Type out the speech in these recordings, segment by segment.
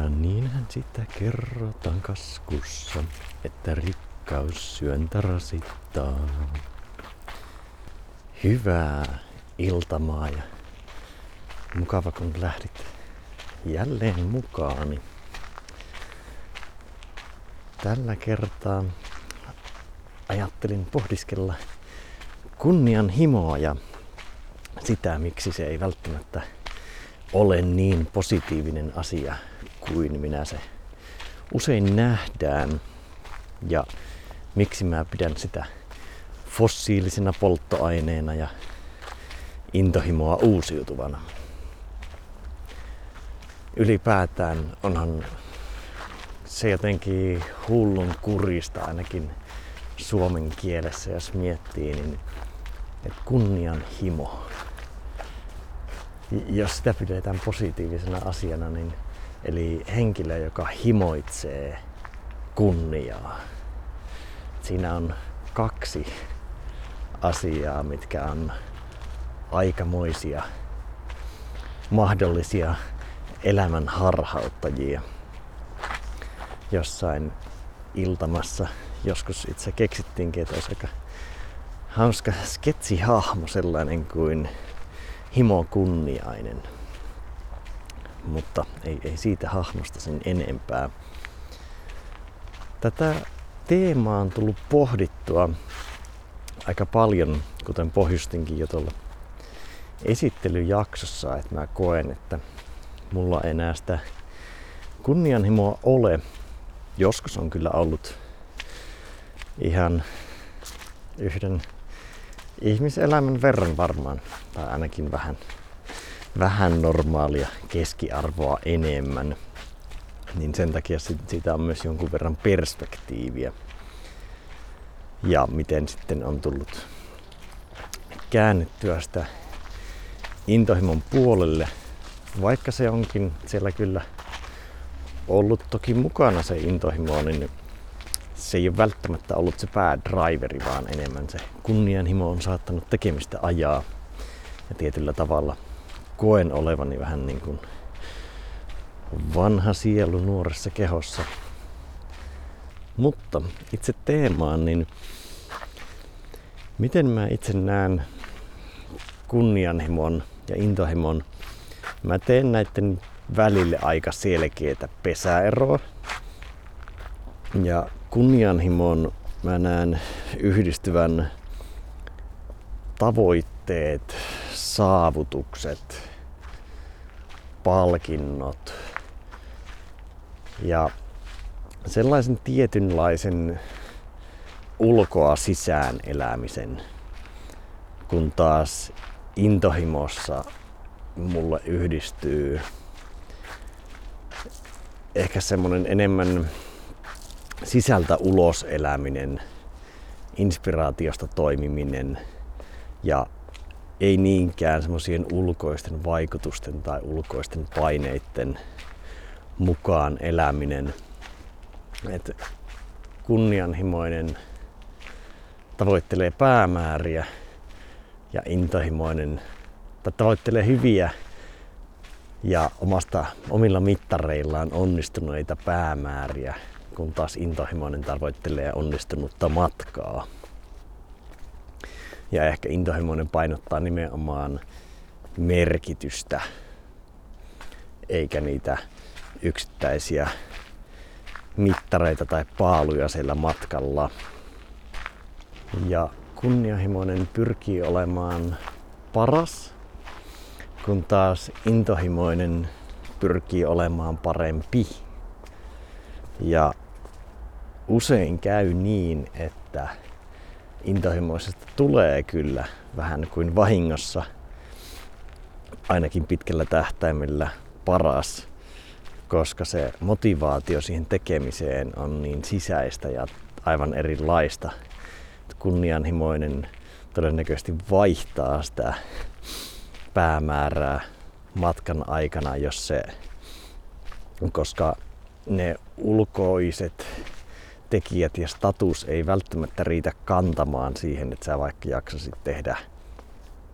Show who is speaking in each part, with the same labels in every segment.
Speaker 1: Ja niinhän sitä kerrotaan kaskussa, että rikkaus syöntä rasittaa. Hyvää iltamaa ja mukava kun lähdit jälleen mukaani. Tällä kertaa ajattelin pohdiskella kunnianhimoa ja sitä, miksi se ei välttämättä ole niin positiivinen asia kuin minä se usein nähdään. Ja miksi mä pidän sitä fossiilisena polttoaineena ja intohimoa uusiutuvana. Ylipäätään onhan se jotenkin hullun kurista ainakin suomen kielessä, jos miettii, niin että kunnianhimo jos sitä pidetään positiivisena asiana, niin eli henkilö, joka himoitsee kunniaa. Siinä on kaksi asiaa, mitkä on aikamoisia mahdollisia elämän harhauttajia. Jossain iltamassa joskus itse keksittiinkin, että olisi aika hauska sketsihahmo sellainen kuin himo kunniainen. Mutta ei, ei siitä hahmosta sen enempää. Tätä teemaa on tullut pohdittua aika paljon, kuten pohjustinkin jo tuolla esittelyjaksossa, että mä koen, että mulla ei enää sitä kunnianhimoa ole. Joskus on kyllä ollut ihan yhden ihmiselämän verran varmaan, tai ainakin vähän, vähän normaalia keskiarvoa enemmän. Niin sen takia siitä on myös jonkun verran perspektiiviä. Ja miten sitten on tullut käännettyä sitä intohimon puolelle, vaikka se onkin siellä kyllä ollut toki mukana se intohimo, niin se ei ole välttämättä ollut se päädriveri, vaan enemmän se kunnianhimo on saattanut tekemistä ajaa. Ja tietyllä tavalla koen olevani vähän niin kuin vanha sielu nuoressa kehossa. Mutta itse teemaan, niin miten mä itse näen kunnianhimon ja intohimon. Mä teen näiden välille aika selkeitä pesäeroa. Ja kunnianhimon mä näen yhdistyvän tavoitteet, saavutukset, palkinnot ja sellaisen tietynlaisen ulkoa sisään elämisen, kun taas intohimossa mulle yhdistyy ehkä semmonen enemmän sisältä ulos eläminen, inspiraatiosta toimiminen ja ei niinkään semmoisien ulkoisten vaikutusten tai ulkoisten paineiden mukaan eläminen. Et kunnianhimoinen tavoittelee päämääriä ja intohimoinen tai tavoittelee hyviä ja omasta, omilla mittareillaan onnistuneita päämääriä kun taas intohimoinen tavoittelee onnistunutta matkaa. Ja ehkä intohimoinen painottaa nimenomaan merkitystä, eikä niitä yksittäisiä mittareita tai paaluja siellä matkalla. Ja kunnianhimoinen pyrkii olemaan paras, kun taas intohimoinen pyrkii olemaan parempi. Ja usein käy niin, että intohimoisesta tulee kyllä vähän kuin vahingossa ainakin pitkällä tähtäimellä paras, koska se motivaatio siihen tekemiseen on niin sisäistä ja aivan erilaista. Kunnianhimoinen todennäköisesti vaihtaa sitä päämäärää matkan aikana, jos se, koska ne ulkoiset tekijät ja status ei välttämättä riitä kantamaan siihen, että sä vaikka jaksasit tehdä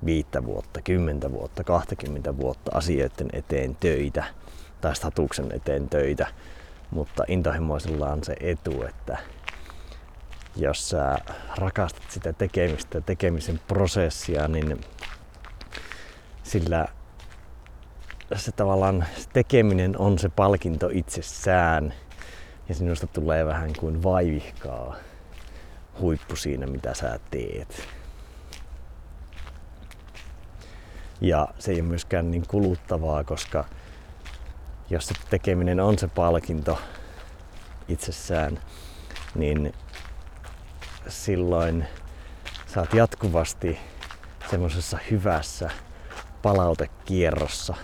Speaker 1: viittä vuotta, kymmentä vuotta, 20 vuotta asioiden eteen töitä tai statuksen eteen töitä, mutta intohimoisella on se etu, että jos sä rakastat sitä tekemistä ja tekemisen prosessia, niin sillä se tavallaan se tekeminen on se palkinto itsessään ja sinusta tulee vähän kuin vaivihkaa huippu siinä, mitä sä teet. Ja se ei ole myöskään niin kuluttavaa, koska jos se tekeminen on se palkinto itsessään, niin silloin sä oot jatkuvasti semmoisessa hyvässä palautekierrossa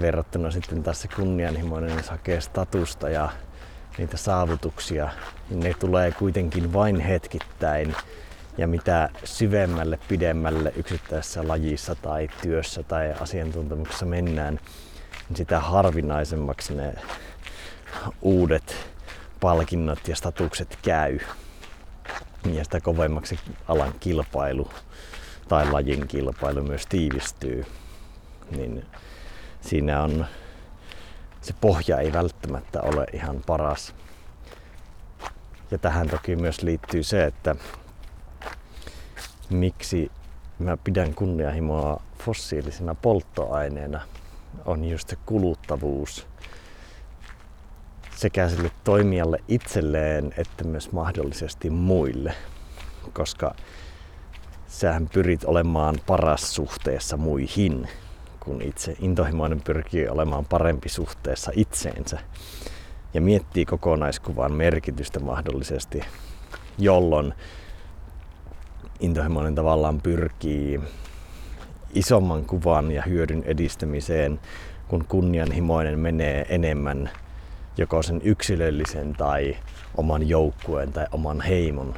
Speaker 1: verrattuna sitten tässä kunnianhimoinen, jos hakee statusta ja niitä saavutuksia, niin ne tulee kuitenkin vain hetkittäin. Ja mitä syvemmälle, pidemmälle yksittäisessä lajissa tai työssä tai asiantuntemuksessa mennään, niin sitä harvinaisemmaksi ne uudet palkinnot ja statukset käy. Ja sitä kovemmaksi alan kilpailu tai lajin kilpailu myös tiivistyy. Niin siinä on se pohja ei välttämättä ole ihan paras. Ja tähän toki myös liittyy se, että miksi mä pidän kunnianhimoa fossiilisena polttoaineena on just se kuluttavuus sekä sille toimijalle itselleen että myös mahdollisesti muille. Koska sähän pyrit olemaan paras suhteessa muihin kun itse intohimoinen pyrkii olemaan parempi suhteessa itseensä ja miettii kokonaiskuvan merkitystä mahdollisesti, jolloin intohimoinen tavallaan pyrkii isomman kuvan ja hyödyn edistämiseen, kun kunnianhimoinen menee enemmän joko sen yksilöllisen tai oman joukkueen tai oman heimon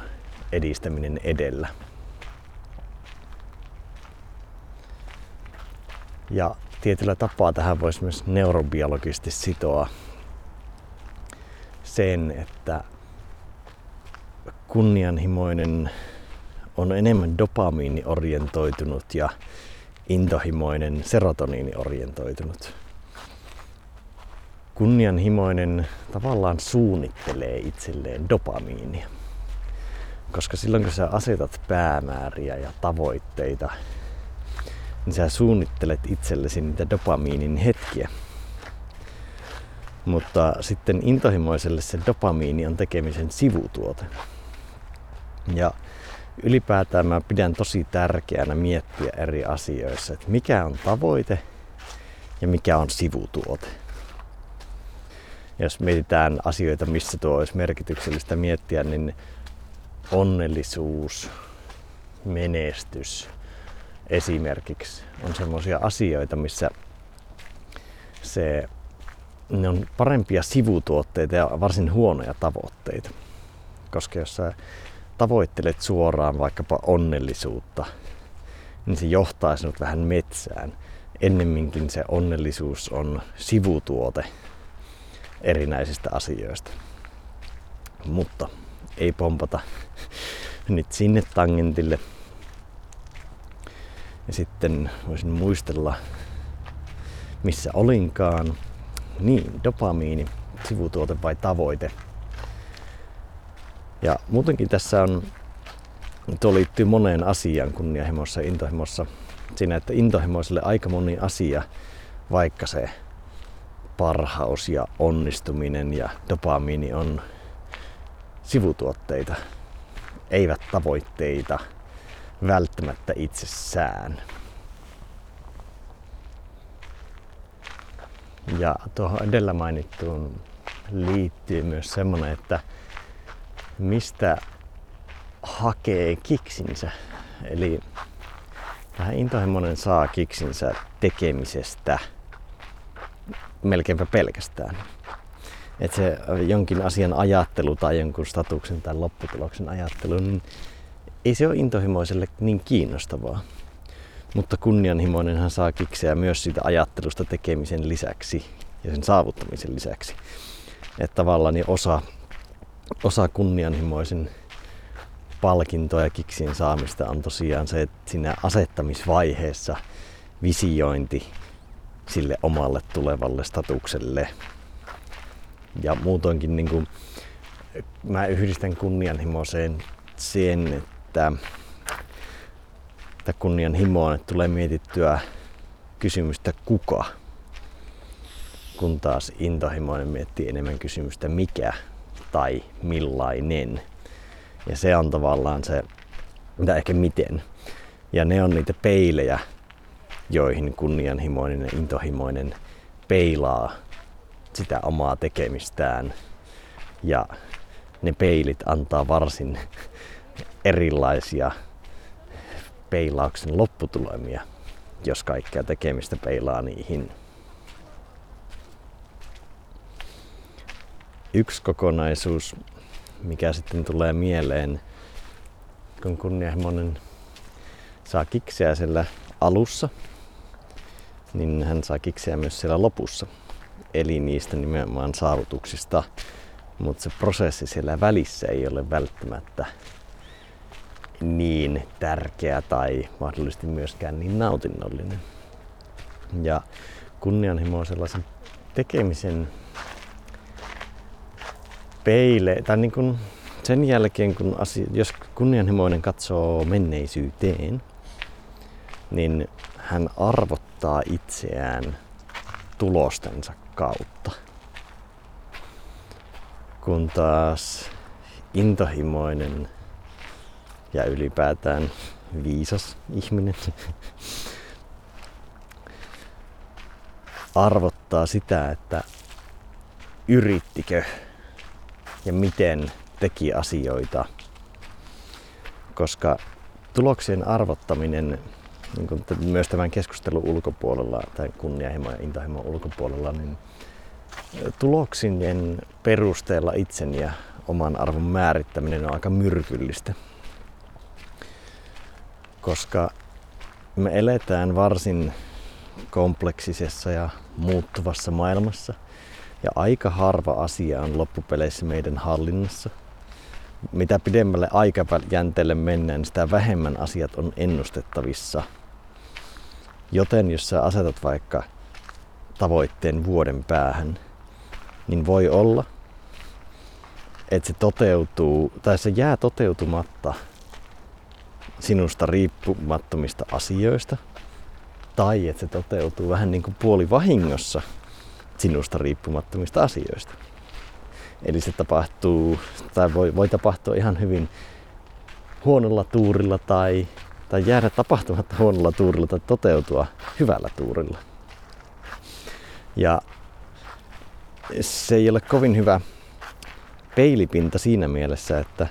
Speaker 1: edistäminen edellä. Ja tietyllä tapaa tähän voisi myös neurobiologisesti sitoa sen, että kunnianhimoinen on enemmän dopamiiniorientoitunut ja intohimoinen serotoniiniorientoitunut. Kunnianhimoinen tavallaan suunnittelee itselleen dopamiinia. Koska silloin kun sä asetat päämääriä ja tavoitteita, niin sä suunnittelet itsellesi niitä dopamiinin hetkiä. Mutta sitten intohimoiselle se dopamiini on tekemisen sivutuote. Ja ylipäätään mä pidän tosi tärkeänä miettiä eri asioissa, että mikä on tavoite ja mikä on sivutuote. Jos mietitään asioita, missä tuo olisi merkityksellistä miettiä, niin onnellisuus, menestys, esimerkiksi on semmoisia asioita, missä se, ne on parempia sivutuotteita ja varsin huonoja tavoitteita. Koska jos sä tavoittelet suoraan vaikkapa onnellisuutta, niin se johtaa sinut vähän metsään. Ennemminkin se onnellisuus on sivutuote erinäisistä asioista. Mutta ei pompata nyt sinne tangentille, ja sitten voisin muistella, missä olinkaan. Niin, dopamiini, sivutuote vai tavoite. Ja muutenkin tässä on, tuo liittyy moneen asiaan kunnianhimossa ja intohimossa. Siinä, että intohimoiselle aika moni asia, vaikka se parhaus ja onnistuminen ja dopamiini on sivutuotteita, eivät tavoitteita – välttämättä itsessään. Ja tuohon edellä mainittuun liittyy myös semmonen, että mistä hakee kiksinsä. Eli vähän intohimoinen saa kiksinsä tekemisestä melkeinpä pelkästään. Että se jonkin asian ajattelu tai jonkun statuksen tai lopputuloksen ajattelu, niin ei se ole intohimoiselle niin kiinnostavaa. Mutta kunnianhimoinenhan saa kikseä myös siitä ajattelusta tekemisen lisäksi ja sen saavuttamisen lisäksi. Että tavallaan niin osa, osa kunnianhimoisen palkintoa ja kiksin saamista on tosiaan se, että siinä asettamisvaiheessa visiointi sille omalle tulevalle statukselle. Ja muutoinkin niin kuin, mä yhdistän kunnianhimoiseen sen, että, että kunnianhimoon että tulee mietittyä kysymystä kuka, kun taas intohimoinen miettii enemmän kysymystä mikä tai millainen. Ja se on tavallaan se, mitä ehkä miten. Ja ne on niitä peilejä, joihin kunnianhimoinen ja intohimoinen peilaa sitä omaa tekemistään. Ja ne peilit antaa varsin erilaisia peilauksen lopputulemia, jos kaikkea tekemistä peilaa niihin. Yksi kokonaisuus, mikä sitten tulee mieleen, kun kunnianhimoinen saa kikseä siellä alussa, niin hän saa kikseä myös siellä lopussa. Eli niistä nimenomaan saavutuksista. Mutta se prosessi siellä välissä ei ole välttämättä niin tärkeä tai mahdollisesti myöskään niin nautinnollinen. Ja kunnianhimo sellaisen tekemisen peile, tai niin kuin sen jälkeen, kun asia, jos kunnianhimoinen katsoo menneisyyteen, niin hän arvottaa itseään tulostensa kautta. Kun taas intohimoinen ja ylipäätään viisas ihminen arvottaa sitä, että yrittikö ja miten teki asioita. Koska tuloksien arvottaminen niin kuin myös tämän keskustelun ulkopuolella, tai kunnianhimo ja intohimo ulkopuolella, niin tuloksien perusteella itsen ja oman arvon määrittäminen on aika myrkyllistä. Koska me eletään varsin kompleksisessa ja muuttuvassa maailmassa – ja aika harva asia on loppupeleissä meidän hallinnassa. Mitä pidemmälle aikajänteelle mennään, sitä vähemmän asiat on ennustettavissa. Joten jos sä asetat vaikka tavoitteen vuoden päähän, niin voi olla, että se toteutuu, tai se jää toteutumatta sinusta riippumattomista asioista, tai että se toteutuu vähän niin kuin puoli vahingossa sinusta riippumattomista asioista. Eli se tapahtuu, tai voi, voi tapahtua ihan hyvin huonolla tuurilla tai, tai jäädä tapahtumatta huonolla tuurilla tai toteutua hyvällä tuurilla. Ja se ei ole kovin hyvä peilipinta siinä mielessä, että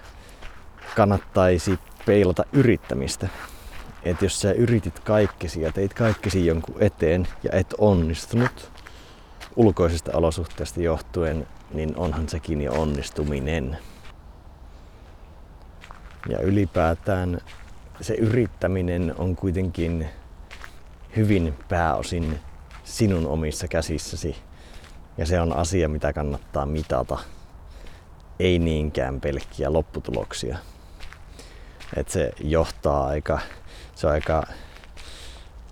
Speaker 1: kannattaisi peilata yrittämistä. Että jos sä yritit kaikkesi ja teit kaikkesi jonkun eteen ja et onnistunut, ulkoisista olosuhteista johtuen, niin onhan sekin jo onnistuminen. Ja ylipäätään se yrittäminen on kuitenkin hyvin pääosin sinun omissa käsissäsi. Ja se on asia, mitä kannattaa mitata. Ei niinkään pelkkiä lopputuloksia. Et se johtaa aika, se on aika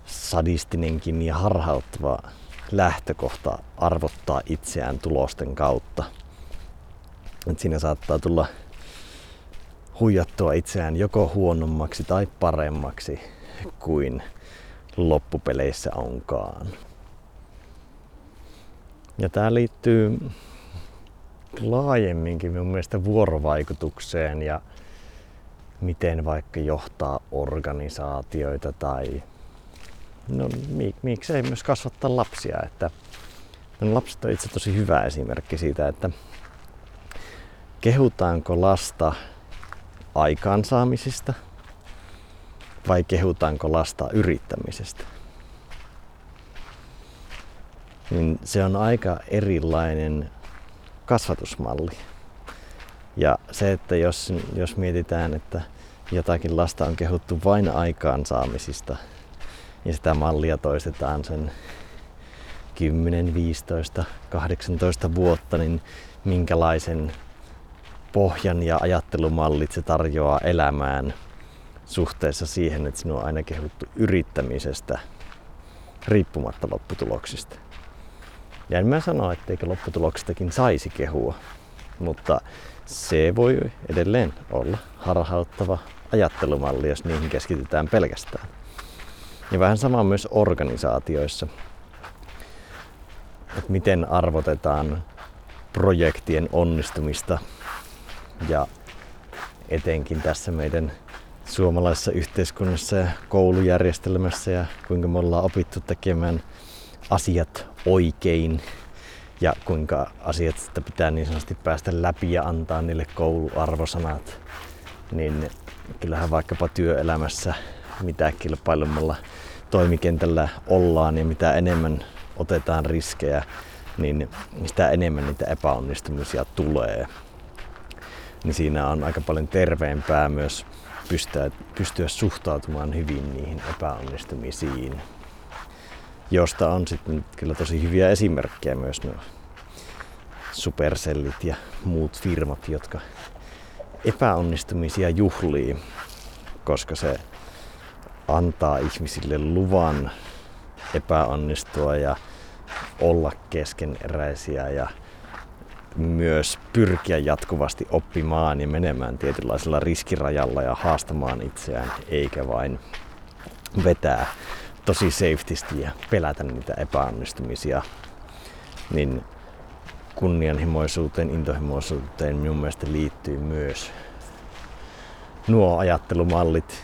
Speaker 1: sadistinenkin ja harhauttava lähtökohta arvottaa itseään tulosten kautta. Et siinä saattaa tulla huijattua itseään joko huonommaksi tai paremmaksi kuin loppupeleissä onkaan. Ja tämä liittyy laajemminkin minun mielestä vuorovaikutukseen ja miten vaikka johtaa organisaatioita tai no mik, miksei myös kasvattaa lapsia. Että no, lapset on itse tosi hyvä esimerkki siitä, että kehutaanko lasta aikaansaamisista vai kehutaanko lasta yrittämisestä. Niin se on aika erilainen kasvatusmalli. Ja se, että jos, jos mietitään, että jotakin lasta on kehuttu vain aikaansaamisista, ja sitä mallia toistetaan sen 10, 15, 18 vuotta, niin minkälaisen pohjan ja ajattelumallit se tarjoaa elämään suhteessa siihen, että sinua on aina kehuttu yrittämisestä riippumatta lopputuloksista. Ja en mä sano, etteikö lopputuloksistakin saisi kehua, mutta se voi edelleen olla harhauttava ajattelumalli, jos niihin keskitytään pelkästään. Ja vähän sama myös organisaatioissa. Että miten arvotetaan projektien onnistumista ja etenkin tässä meidän suomalaisessa yhteiskunnassa ja koulujärjestelmässä ja kuinka me ollaan opittu tekemään asiat oikein ja kuinka asiat pitää niin sanotusti päästä läpi ja antaa niille kouluarvosanat, niin kyllähän vaikkapa työelämässä mitä kilpailumalla toimikentällä ollaan ja mitä enemmän otetaan riskejä, niin sitä enemmän niitä epäonnistumisia tulee. Niin siinä on aika paljon terveempää myös pystyä, pystyä suhtautumaan hyvin niihin epäonnistumisiin, josta on sitten kyllä tosi hyviä esimerkkejä myös nuo supersellit ja muut firmat, jotka epäonnistumisia juhlii, koska se antaa ihmisille luvan epäonnistua ja olla keskeneräisiä ja myös pyrkiä jatkuvasti oppimaan ja menemään tietynlaisella riskirajalla ja haastamaan itseään, eikä vain vetää tosi safetysti ja pelätä niitä epäonnistumisia. Niin kunnianhimoisuuteen, intohimoisuuteen minun mielestä liittyy myös nuo ajattelumallit.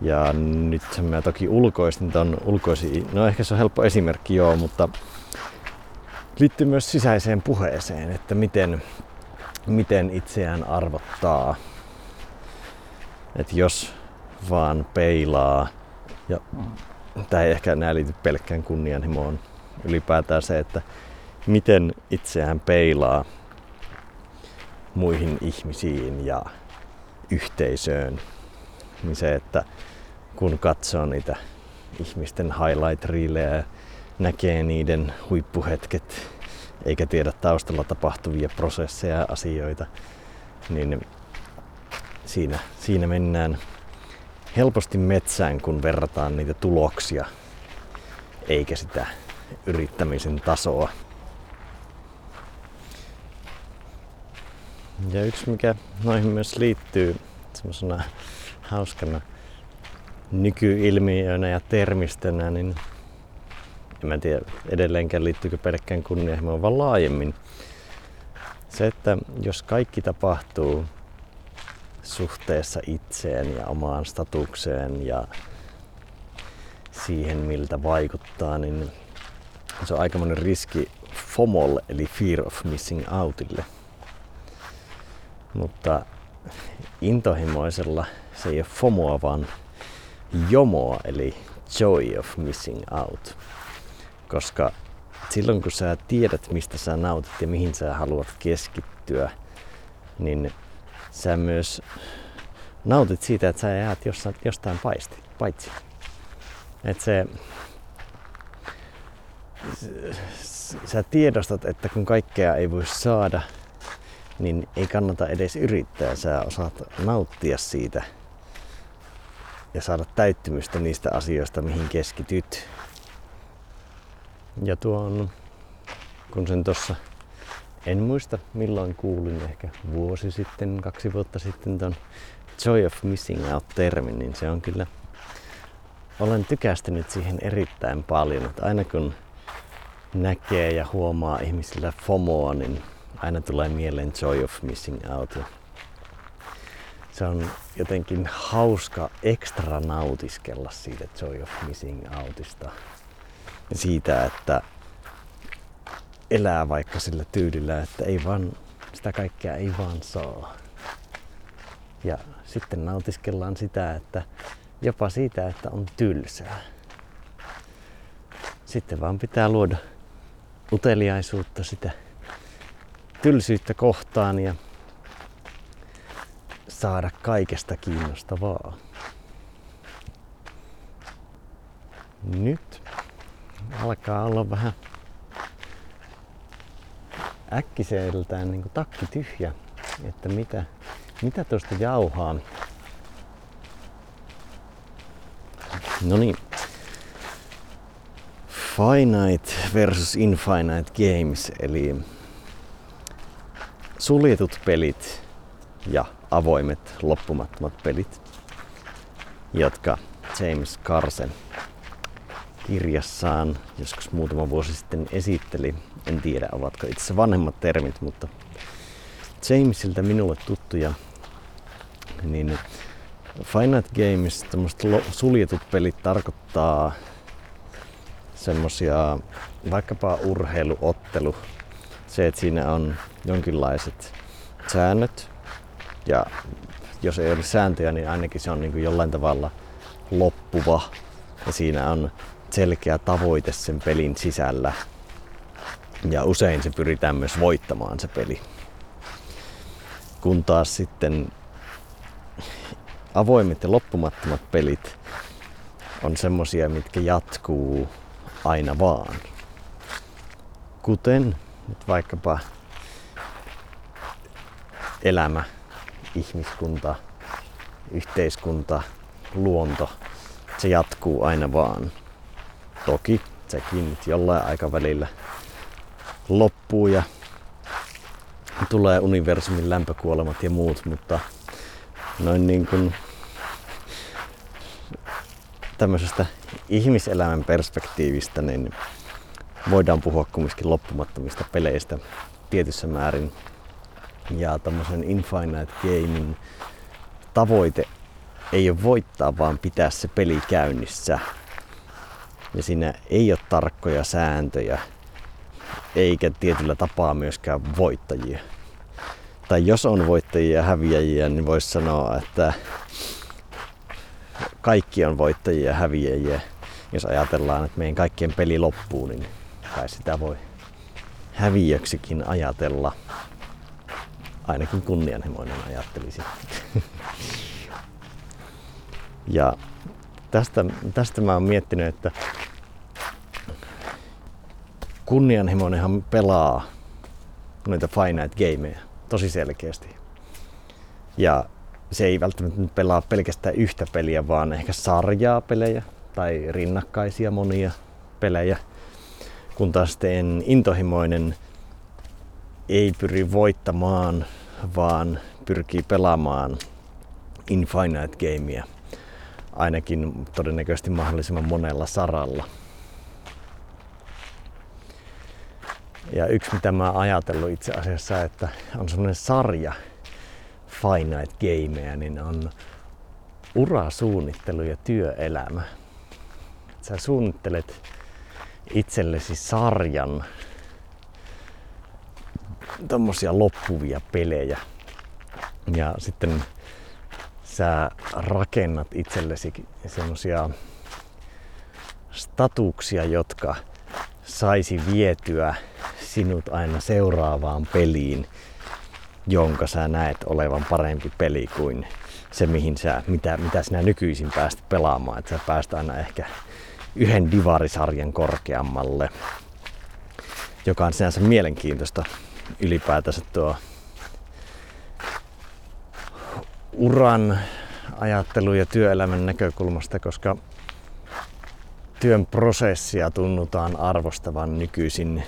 Speaker 1: Ja nyt mä toki ulkoistin ton ulkoisi, no ehkä se on helppo esimerkki joo, mutta liittyy myös sisäiseen puheeseen, että miten, miten itseään arvottaa. Että jos vaan peilaa, ja tämä ei ehkä enää liity pelkkään kunnianhimoon, ylipäätään se, että miten itseään peilaa muihin ihmisiin ja yhteisöön, niin se, että kun katsoo niitä ihmisten highlight-riilejä näkee niiden huippuhetket eikä tiedä taustalla tapahtuvia prosesseja ja asioita, niin siinä, siinä mennään helposti metsään, kun verrataan niitä tuloksia eikä sitä yrittämisen tasoa. Ja yksi mikä noihin myös liittyy semmoisena hauskana nykyilmiönä ja termistönä, niin en mä tiedä edelleenkään liittyykö pelkkään kunnianhimoon, vaan laajemmin. Se, että jos kaikki tapahtuu suhteessa itseen ja omaan statukseen ja siihen, miltä vaikuttaa, niin se on aikamoinen riski FOMOlle, eli Fear of Missing Outille. Mutta intohimoisella se ei ole FOMOa, vaan JOMOa, eli Joy of Missing Out koska silloin kun sä tiedät, mistä sä nautit ja mihin sä haluat keskittyä, niin sä myös nautit siitä, että sä jäät jostain paisti, paitsi. Että se, sä tiedostat, että kun kaikkea ei voi saada, niin ei kannata edes yrittää. Sä osaat nauttia siitä ja saada täyttymystä niistä asioista, mihin keskityt. Ja tuo on, kun sen tuossa en muista milloin kuulin, ehkä vuosi sitten, kaksi vuotta sitten ton Joy of Missing Out-termin, niin se on kyllä, olen tykästynyt siihen erittäin paljon. Että aina kun näkee ja huomaa ihmisillä FOMOa, niin aina tulee mieleen Joy of Missing Out. Ja se on jotenkin hauska ekstra nautiskella siitä Joy of Missing Outista siitä, että elää vaikka sillä tyylillä, että ei vaan, sitä kaikkea ei vaan saa. Ja sitten nautiskellaan sitä, että jopa siitä, että on tylsää. Sitten vaan pitää luoda uteliaisuutta sitä tylsyyttä kohtaan ja saada kaikesta kiinnostavaa. Nyt alkaa olla vähän äkkiseltään niin kuin takki tyhjä, että mitä, mitä tuosta jauhaa. No niin, Finite versus Infinite Games, eli suljetut pelit ja avoimet loppumattomat pelit, jotka James Carsen kirjassaan joskus muutama vuosi sitten esitteli. En tiedä, ovatko itse vanhemmat termit, mutta Jamesilta minulle tuttuja, niin Finite Games, suljetut pelit tarkoittaa semmosia vaikkapa urheiluottelu, se, että siinä on jonkinlaiset säännöt ja jos ei ole sääntöjä, niin ainakin se on niin kuin jollain tavalla loppuva ja siinä on selkeä tavoite sen pelin sisällä. Ja usein se pyritään myös voittamaan se peli. Kun taas sitten avoimet ja loppumattomat pelit on semmosia, mitkä jatkuu aina vaan. Kuten nyt vaikkapa elämä, ihmiskunta, yhteiskunta, luonto, se jatkuu aina vaan. Toki sekin nyt jollain aikavälillä loppuu ja tulee universumin lämpökuolemat ja muut, mutta noin niin kuin tämmöisestä ihmiselämän perspektiivistä, niin voidaan puhua kumminkin loppumattomista peleistä tietyssä määrin. Ja tämmöisen Infinite Gamein tavoite ei ole voittaa, vaan pitää se peli käynnissä. Ja siinä ei ole tarkkoja sääntöjä, eikä tietyllä tapaa myöskään voittajia. Tai jos on voittajia ja häviäjiä, niin voisi sanoa, että kaikki on voittajia ja häviäjiä. Jos ajatellaan, että meidän kaikkien peli loppuu, niin kai sitä voi häviöksikin ajatella. Ainakin kunnianhimoinen ajattelisi. ja tästä, tästä mä oon miettinyt, että kunnianhimoinenhan pelaa noita finite gameja tosi selkeästi. Ja se ei välttämättä pelaa pelkästään yhtä peliä, vaan ehkä sarjaa pelejä tai rinnakkaisia monia pelejä. Kun taas sitten intohimoinen ei pyri voittamaan, vaan pyrkii pelaamaan Infinite Gamea ainakin todennäköisesti mahdollisimman monella saralla. Ja yksi mitä mä oon ajatellut itse asiassa, että on semmoinen sarja, finite gameja, niin on urasuunnittelu ja työelämä. Sä suunnittelet itsellesi sarjan tommosia loppuvia pelejä. Ja sitten sä rakennat itsellesi semmosia statuksia, jotka saisi vietyä sinut aina seuraavaan peliin jonka sä näet olevan parempi peli kuin se, mihin sä, mitä, mitä sinä nykyisin pääst pelaamaan. Että sä pääst aina ehkä yhden divarisarjan korkeammalle, joka on sinänsä mielenkiintoista ylipäätänsä tuo uran ajattelu ja työelämän näkökulmasta, koska työn prosessia tunnutaan arvostavan nykyisin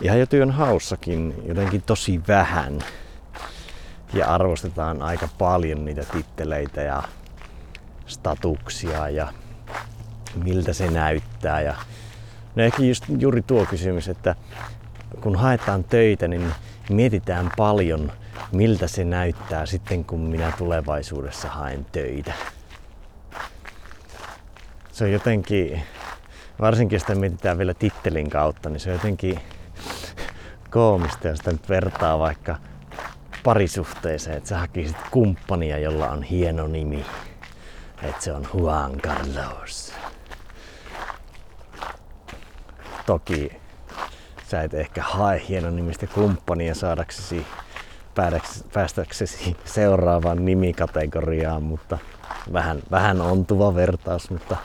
Speaker 1: ihan jo työn haussakin jotenkin tosi vähän. Ja arvostetaan aika paljon niitä titteleitä ja statuksia ja miltä se näyttää. Ja no ehkä just juuri tuo kysymys, että kun haetaan töitä, niin mietitään paljon, miltä se näyttää sitten, kun minä tulevaisuudessa haen töitä. Se on jotenkin, varsinkin sitä mietitään vielä tittelin kautta, niin se on jotenkin koomista, jos sitä nyt vertaa vaikka parisuhteeseen, että sä hakisit kumppania, jolla on hieno nimi. Että se on Juan Carlos. Toki sä et ehkä hae hieno nimistä kumppania saadaksesi päästäksesi seuraavaan nimikategoriaan, mutta vähän, vähän ontuva vertaus, mutta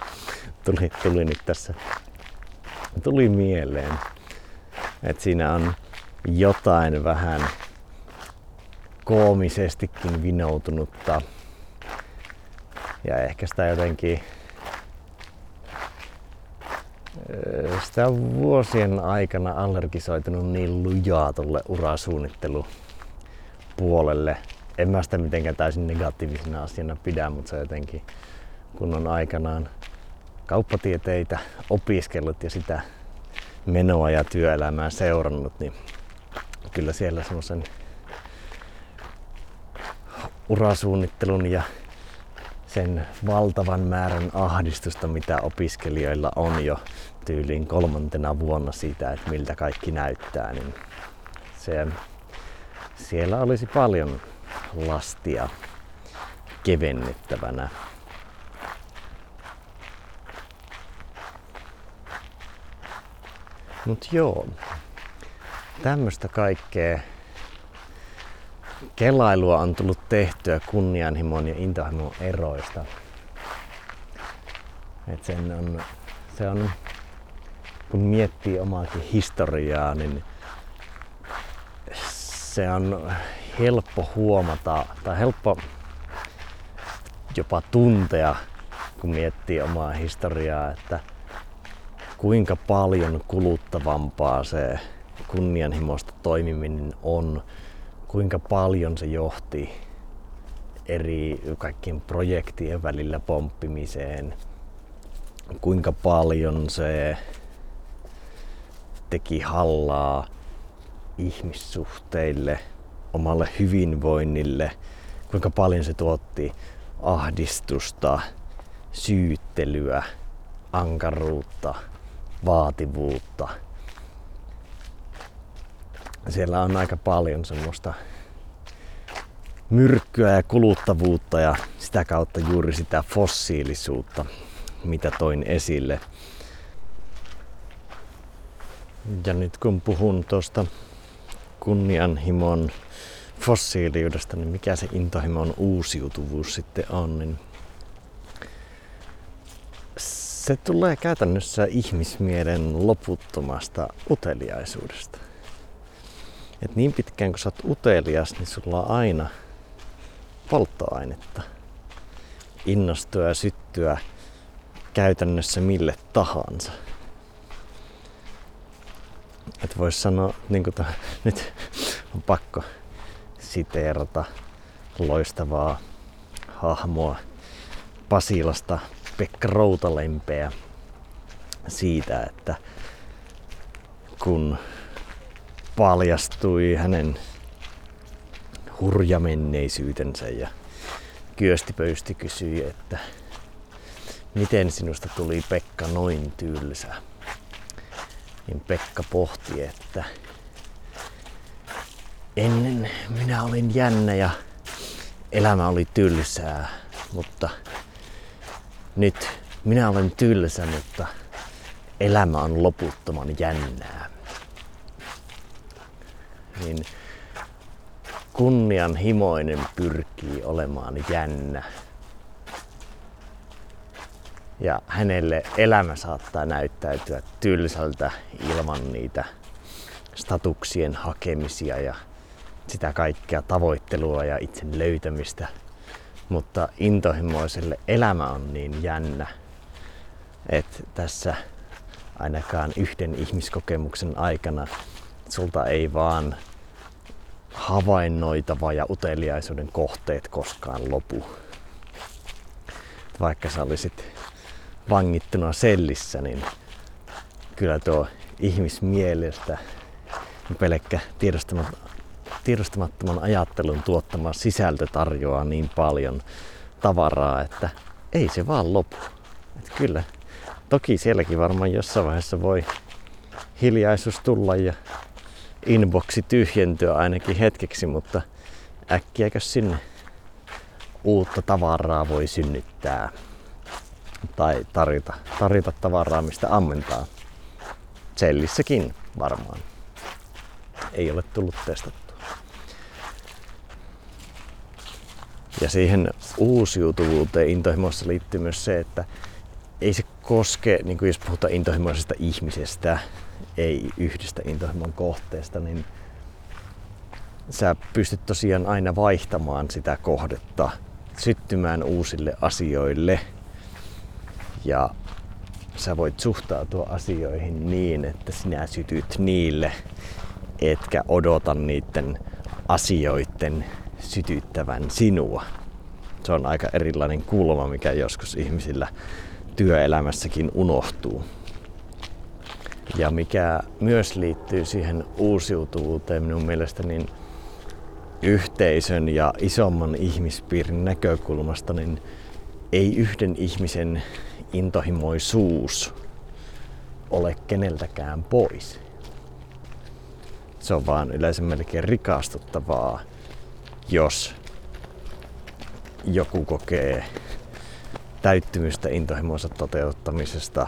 Speaker 1: tuli, tuli nyt tässä tuli mieleen. että siinä on jotain vähän koomisestikin vinoutunutta ja ehkä sitä jotenkin sitä on vuosien aikana allergisoitunut niin lujaa tuolle urasuunnittelupuolelle. En mä sitä mitenkään täysin negatiivisena asiana pidä, mutta se jotenkin, kun on aikanaan kauppatieteitä opiskellut ja sitä menoa ja työelämää seurannut, niin kyllä siellä semmoisen urasuunnittelun ja sen valtavan määrän ahdistusta, mitä opiskelijoilla on jo tyyliin kolmantena vuonna siitä, että miltä kaikki näyttää, niin se, siellä olisi paljon lastia kevennettävänä. Mut joo, tämmöistä kaikkea kelailua on tullut tehtyä kunnianhimon ja intohimon eroista. Et sen on, se on, kun miettii omaakin historiaa, niin se on helppo huomata tai helppo jopa tuntea, kun miettii omaa historiaa, että kuinka paljon kuluttavampaa se kunnianhimoista toimiminen on kuinka paljon se johti eri kaikkien projektien välillä pomppimiseen, kuinka paljon se teki hallaa ihmissuhteille, omalle hyvinvoinnille, kuinka paljon se tuotti ahdistusta, syyttelyä, ankaruutta, vaativuutta – siellä on aika paljon semmoista myrkkyä ja kuluttavuutta ja sitä kautta juuri sitä fossiilisuutta, mitä toin esille. Ja nyt kun puhun tuosta kunnianhimon fossiiliudesta, niin mikä se intohimon uusiutuvuus sitten on, niin se tulee käytännössä ihmismielen loputtomasta uteliaisuudesta. Et niin pitkään kun sä oot utelias, niin sulla on aina polttoainetta innostua ja syttyä käytännössä mille tahansa. Et vois sanoa, niin kuin nyt on pakko siteerata loistavaa hahmoa Pasilasta Pekka Routalempeä siitä, että kun paljastui hänen hurja menneisyytensä ja Kyösti Pöysti kysyi, että miten sinusta tuli Pekka noin tylsä. Niin Pekka pohti, että ennen minä olin jännä ja elämä oli tylsää, mutta nyt minä olen tylsä, mutta elämä on loputtoman jännää niin kunnianhimoinen pyrkii olemaan jännä. Ja hänelle elämä saattaa näyttäytyä tylsältä ilman niitä statuksien hakemisia ja sitä kaikkea tavoittelua ja itsen löytämistä. Mutta intohimoiselle elämä on niin jännä, että tässä ainakaan yhden ihmiskokemuksen aikana sulta ei vaan havainnoitava ja uteliaisuuden kohteet koskaan lopu. Vaikka sä olisit vangittuna sellissä, niin kyllä tuo ihmismielestä pelkkä tiedostamattoman ajattelun tuottama sisältö tarjoaa niin paljon tavaraa, että ei se vaan lopu. Että kyllä, toki sielläkin varmaan jossain vaiheessa voi hiljaisuus tulla ja inboxi tyhjentyä ainakin hetkeksi, mutta äkkiäkö sinne uutta tavaraa voi synnyttää tai tarjota, tarjota tavaraa, mistä ammentaa. Sellissäkin varmaan. Ei ole tullut testattua. Ja siihen uusiutuvuuteen intohimossa liittyy myös se, että ei se koske, niin kuin jos puhutaan intohimoisesta ihmisestä, ei yhdestä intohimon kohteesta, niin sä pystyt tosiaan aina vaihtamaan sitä kohdetta, syttymään uusille asioille ja sä voit suhtautua asioihin niin, että sinä sytyt niille, etkä odota niiden asioiden sytyttävän sinua. Se on aika erilainen kulma, mikä joskus ihmisillä työelämässäkin unohtuu. Ja mikä myös liittyy siihen uusiutuvuuteen minun mielestä, niin yhteisön ja isomman ihmispiirin näkökulmasta, niin ei yhden ihmisen intohimoisuus ole keneltäkään pois. Se on vaan yleensä melkein rikastuttavaa, jos joku kokee täyttymystä intohimonsa toteuttamisesta,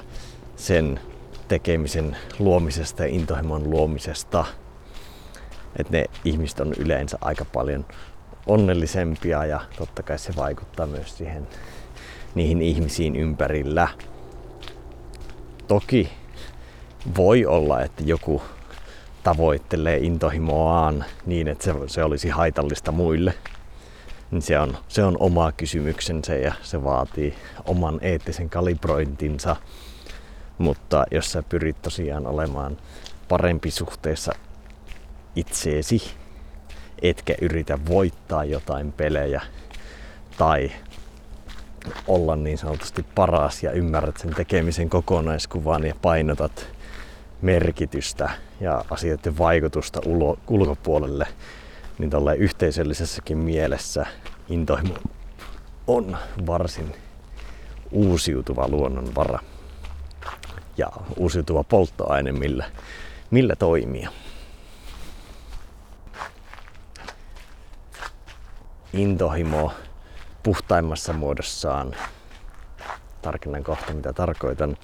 Speaker 1: sen tekemisen luomisesta ja intohimon luomisesta. Että ne ihmiset on yleensä aika paljon onnellisempia ja totta kai se vaikuttaa myös siihen niihin ihmisiin ympärillä. Toki voi olla, että joku tavoittelee intohimoaan niin, että se, se olisi haitallista muille. Niin se on, se on oma kysymyksensä ja se vaatii oman eettisen kalibrointinsa. Mutta jos sä pyrit tosiaan olemaan parempi suhteessa itseesi, etkä yritä voittaa jotain pelejä tai olla niin sanotusti paras ja ymmärrät sen tekemisen kokonaiskuvan ja painotat merkitystä ja asioiden vaikutusta ulo, ulkopuolelle, niin tällä yhteisöllisessäkin mielessä intohimo on varsin uusiutuva luonnonvara ja uusiutuva polttoaine, millä, millä toimia. Intohimo puhtaimmassa muodossaan, tarkennan kohta mitä tarkoitan,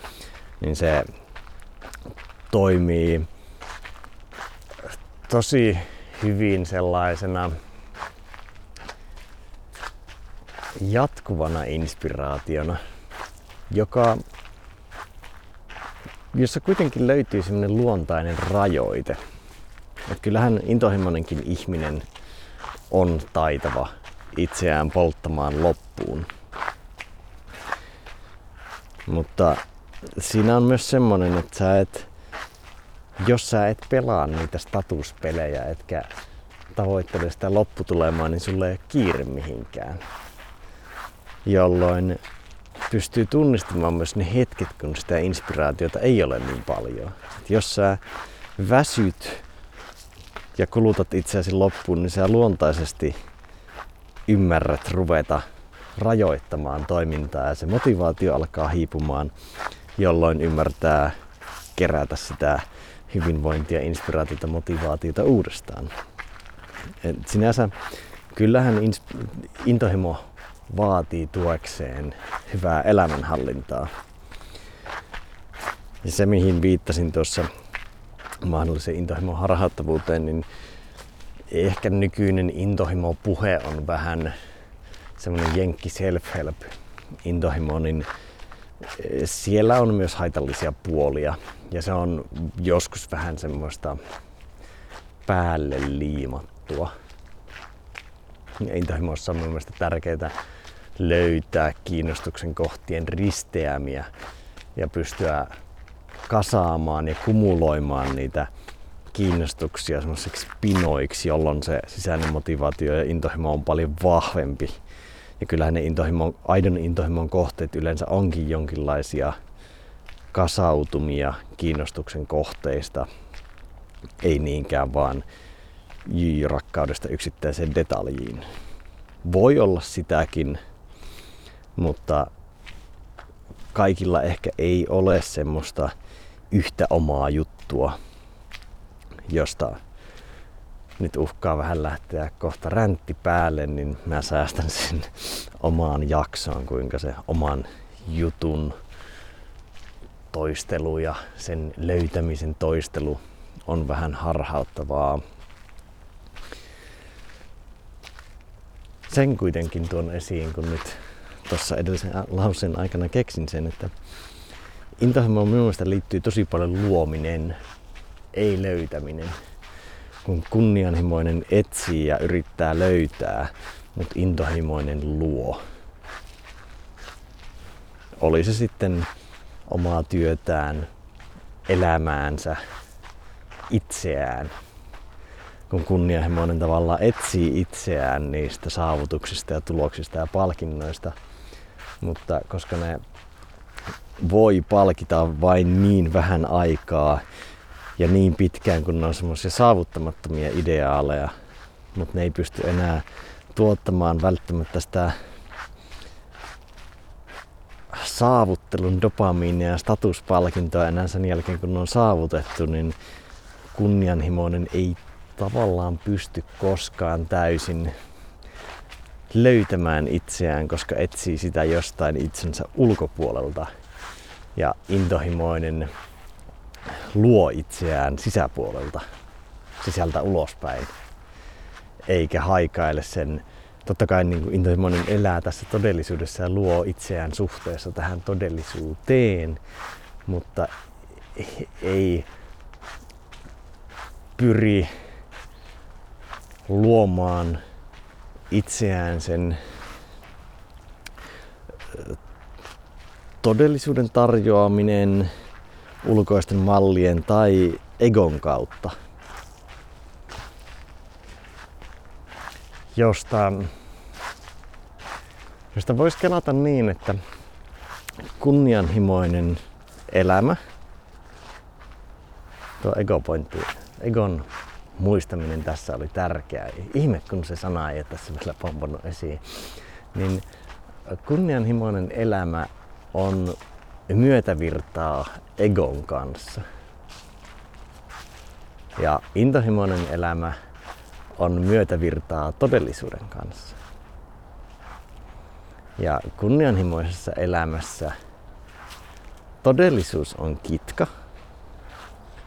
Speaker 1: niin se toimii tosi hyvin sellaisena jatkuvana inspiraationa, joka, jossa kuitenkin löytyy semmoinen luontainen rajoite. Et kyllähän intohimoinenkin ihminen on taitava itseään polttamaan loppuun. Mutta siinä on myös semmonen, että sä et, jos sä et pelaa niitä statuspelejä, etkä tavoittele sitä lopputulemaa, niin sulle ei ole kiire mihinkään. Jolloin pystyy tunnistamaan myös ne hetket, kun sitä inspiraatiota ei ole niin paljon. Et jos sä väsyt ja kulutat itseäsi loppuun, niin sä luontaisesti ymmärrät ruveta rajoittamaan toimintaa ja se motivaatio alkaa hiipumaan, jolloin ymmärtää kerätä sitä hyvinvointia, inspiraatiota, motivaatiota uudestaan. Et sinänsä kyllähän intohimo vaatii tuekseen hyvää elämänhallintaa. Ja se, mihin viittasin tuossa mahdollisen intohimon harhauttavuuteen, niin ehkä nykyinen intohimo puhe on vähän semmoinen jenkki self-help intohimo, niin eh, siellä on myös haitallisia puolia ja se on joskus vähän semmoista päälle liimattua. Intohimossa on mun mielestä tärkeää löytää kiinnostuksen kohtien risteämiä ja pystyä kasaamaan ja kumuloimaan niitä kiinnostuksia semmoiseksi pinoiksi, jolloin se sisäinen motivaatio ja intohimo on paljon vahvempi. Ja kyllähän ne intohimo, aidon intohimon kohteet yleensä onkin jonkinlaisia kasautumia kiinnostuksen kohteista, ei niinkään vaan rakkaudesta yksittäiseen detaljiin. Voi olla sitäkin, mutta kaikilla ehkä ei ole semmoista yhtä omaa juttua, josta nyt uhkaa vähän lähteä kohta räntti päälle, niin mä säästän sen omaan jaksoon, kuinka se oman jutun toistelu ja sen löytämisen toistelu on vähän harhauttavaa. Sen kuitenkin tuon esiin, kun nyt tuossa edellisen lauseen aikana keksin sen, että intohimoon minun mielestä liittyy tosi paljon luominen ei löytäminen. Kun kunnianhimoinen etsii ja yrittää löytää, mutta intohimoinen luo. Oli se sitten omaa työtään, elämäänsä, itseään. Kun kunnianhimoinen tavallaan etsii itseään niistä saavutuksista ja tuloksista ja palkinnoista. Mutta koska ne voi palkita vain niin vähän aikaa ja niin pitkään, kun ne on semmoisia saavuttamattomia ideaaleja, mutta ne ei pysty enää tuottamaan välttämättä sitä saavuttelun dopamiinia ja statuspalkintoa enää sen jälkeen, kun ne on saavutettu, niin kunnianhimoinen ei tavallaan pysty koskaan täysin löytämään itseään, koska etsii sitä jostain itsensä ulkopuolelta. Ja intohimoinen luo itseään sisäpuolelta, sisältä ulospäin, eikä haikaile sen. Totta kai niin kuin intohimoinen elää tässä todellisuudessa ja luo itseään suhteessa tähän todellisuuteen, mutta ei pyri luomaan itseään sen todellisuuden tarjoaminen ulkoisten mallien tai egon kautta. Josta, josta voisi kelata niin, että kunnianhimoinen elämä, tuo egopointti, egon muistaminen tässä oli tärkeää. Ihme, kun se sana ei tässä vielä pomponnut esiin. Niin kunnianhimoinen elämä on myötävirtaa egon kanssa. Ja intohimoinen elämä on myötävirtaa todellisuuden kanssa. Ja kunnianhimoisessa elämässä todellisuus on kitka,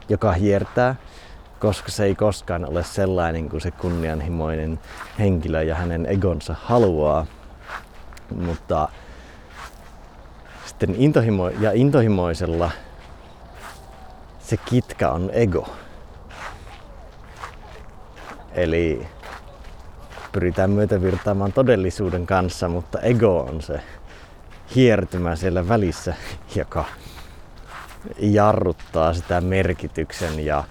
Speaker 1: joka hiertää koska se ei koskaan ole sellainen kuin se kunnianhimoinen henkilö ja hänen egonsa haluaa. Mutta sitten intohimo ja intohimoisella se kitka on ego. Eli pyritään myötävirtaamaan todellisuuden kanssa, mutta ego on se hiertymä siellä välissä, joka jarruttaa sitä merkityksen ja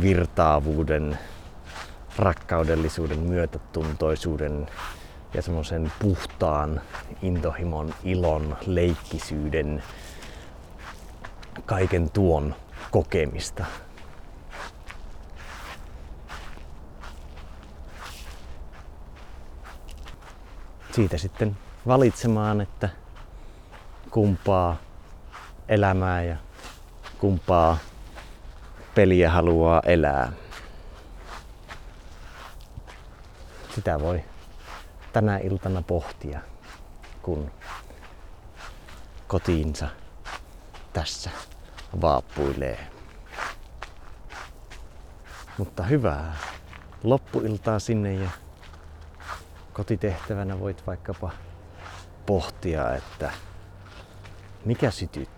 Speaker 1: virtaavuuden, rakkaudellisuuden, myötätuntoisuuden ja semmoisen puhtaan intohimon, ilon, leikkisyyden, kaiken tuon kokemista. Siitä sitten valitsemaan, että kumpaa elämää ja kumpaa peliä haluaa elää. Sitä voi tänä iltana pohtia, kun kotiinsa tässä vaappuilee. Mutta hyvää loppuiltaa sinne ja kotitehtävänä voit vaikkapa pohtia, että mikä sytyttää